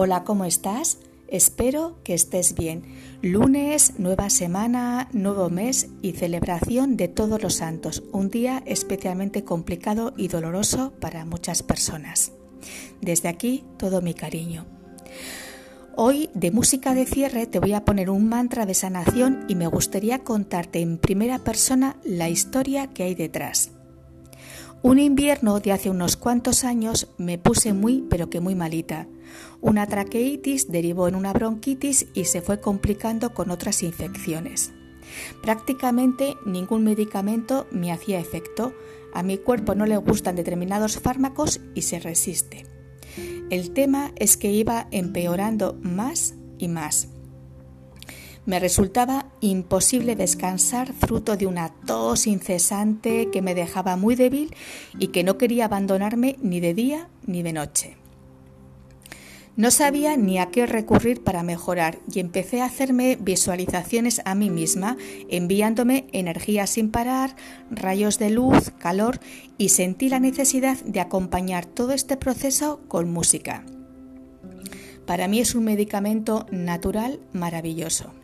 Hola, ¿cómo estás? Espero que estés bien. Lunes, nueva semana, nuevo mes y celebración de todos los santos. Un día especialmente complicado y doloroso para muchas personas. Desde aquí, todo mi cariño. Hoy, de música de cierre, te voy a poner un mantra de sanación y me gustaría contarte en primera persona la historia que hay detrás. Un invierno de hace unos cuantos años me puse muy, pero que muy malita. Una traqueitis derivó en una bronquitis y se fue complicando con otras infecciones. Prácticamente ningún medicamento me hacía efecto, a mi cuerpo no le gustan determinados fármacos y se resiste. El tema es que iba empeorando más y más. Me resultaba imposible descansar fruto de una tos incesante que me dejaba muy débil y que no quería abandonarme ni de día ni de noche. No sabía ni a qué recurrir para mejorar y empecé a hacerme visualizaciones a mí misma, enviándome energía sin parar, rayos de luz, calor y sentí la necesidad de acompañar todo este proceso con música. Para mí es un medicamento natural maravilloso.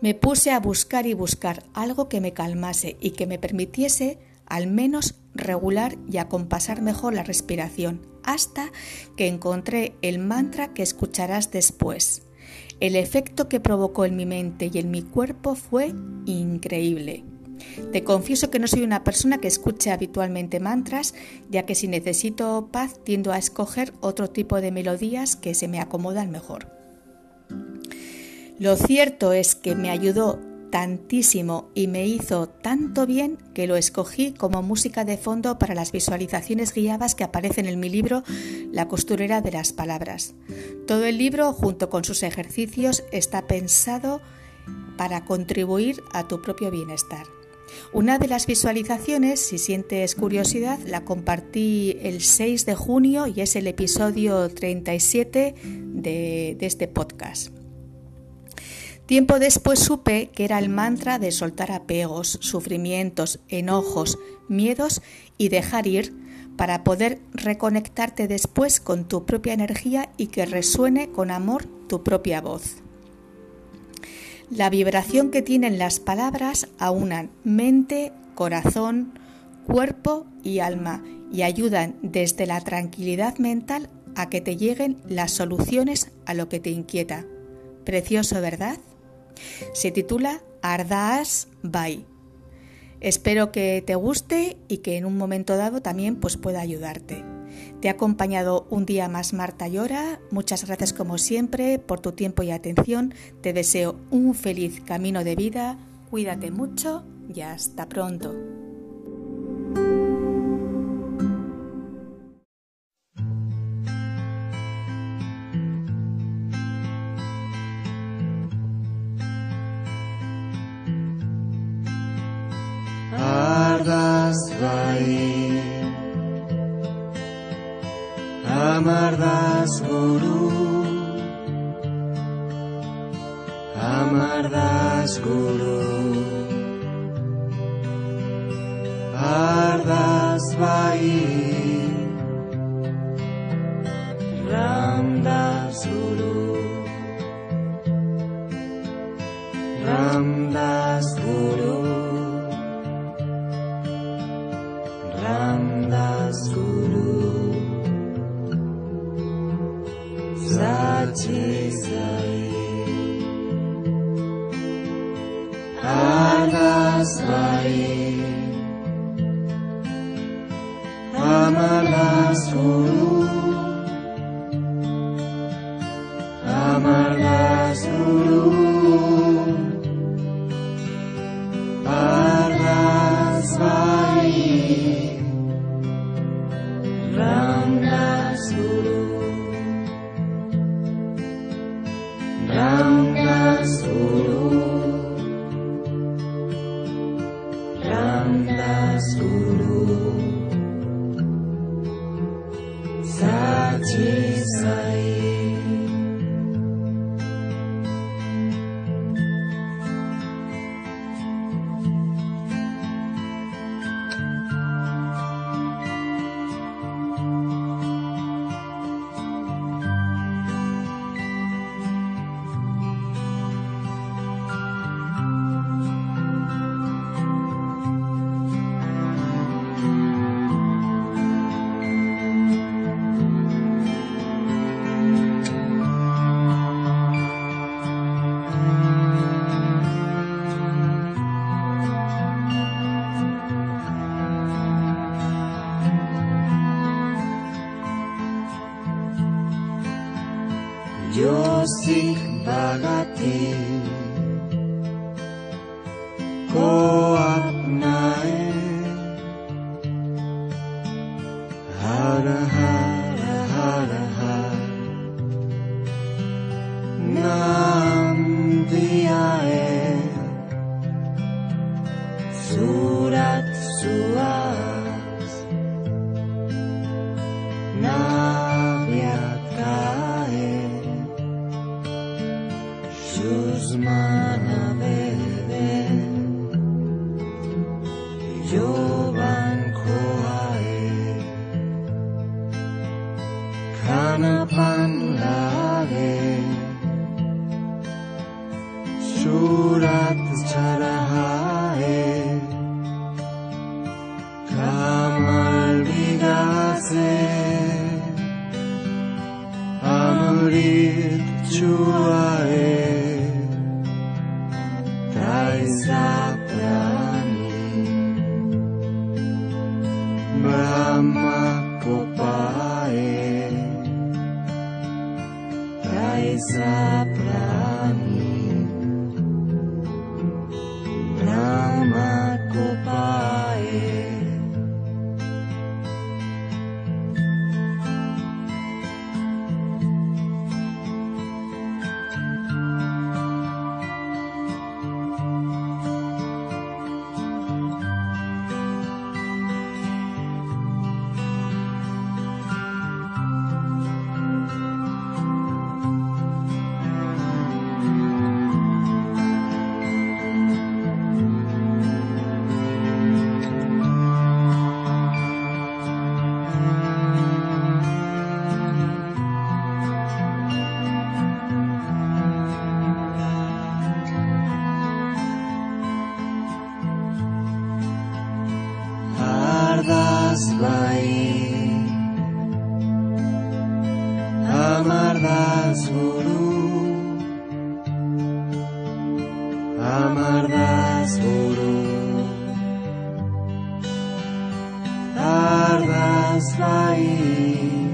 Me puse a buscar y buscar algo que me calmase y que me permitiese al menos regular y acompasar mejor la respiración, hasta que encontré el mantra que escucharás después. El efecto que provocó en mi mente y en mi cuerpo fue increíble. Te confieso que no soy una persona que escuche habitualmente mantras, ya que si necesito paz tiendo a escoger otro tipo de melodías que se me acomodan mejor. Lo cierto es que me ayudó tantísimo y me hizo tanto bien que lo escogí como música de fondo para las visualizaciones guiadas que aparecen en mi libro La costurera de las palabras. Todo el libro, junto con sus ejercicios, está pensado para contribuir a tu propio bienestar. Una de las visualizaciones, si sientes curiosidad, la compartí el 6 de junio y es el episodio 37 de, de este podcast. Tiempo después supe que era el mantra de soltar apegos, sufrimientos, enojos, miedos y dejar ir para poder reconectarte después con tu propia energía y que resuene con amor tu propia voz. La vibración que tienen las palabras aunan mente, corazón, cuerpo y alma y ayudan desde la tranquilidad mental a que te lleguen las soluciones a lo que te inquieta. Precioso, ¿verdad? Se titula Ardaas Bay. Espero que te guste y que en un momento dado también pues, pueda ayudarte. Te ha acompañado un día más Marta Llora. Muchas gracias como siempre por tu tiempo y atención. Te deseo un feliz camino de vida. Cuídate mucho y hasta pronto. Bai Amardaz guru. Amardaz guru Ramdas Guru Sachi Sai Adas Diyos ikbagati. Usmanovic. kasama ko pa eh, plano. Ardas vai Amardas guru Amardas guru Ardas vai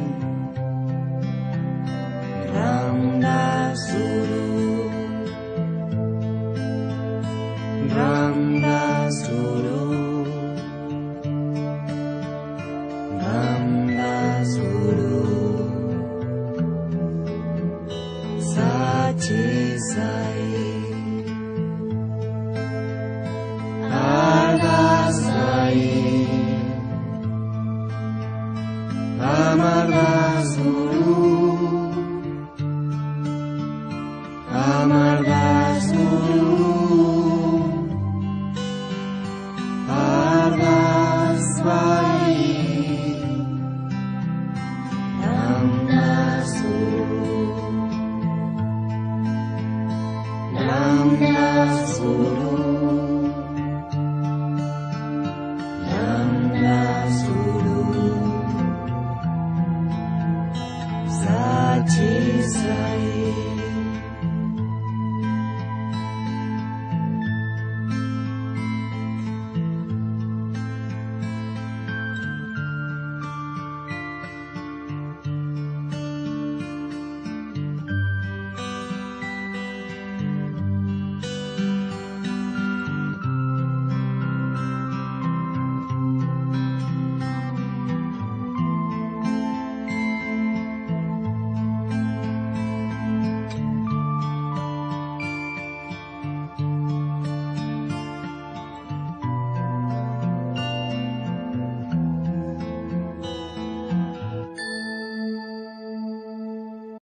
amargas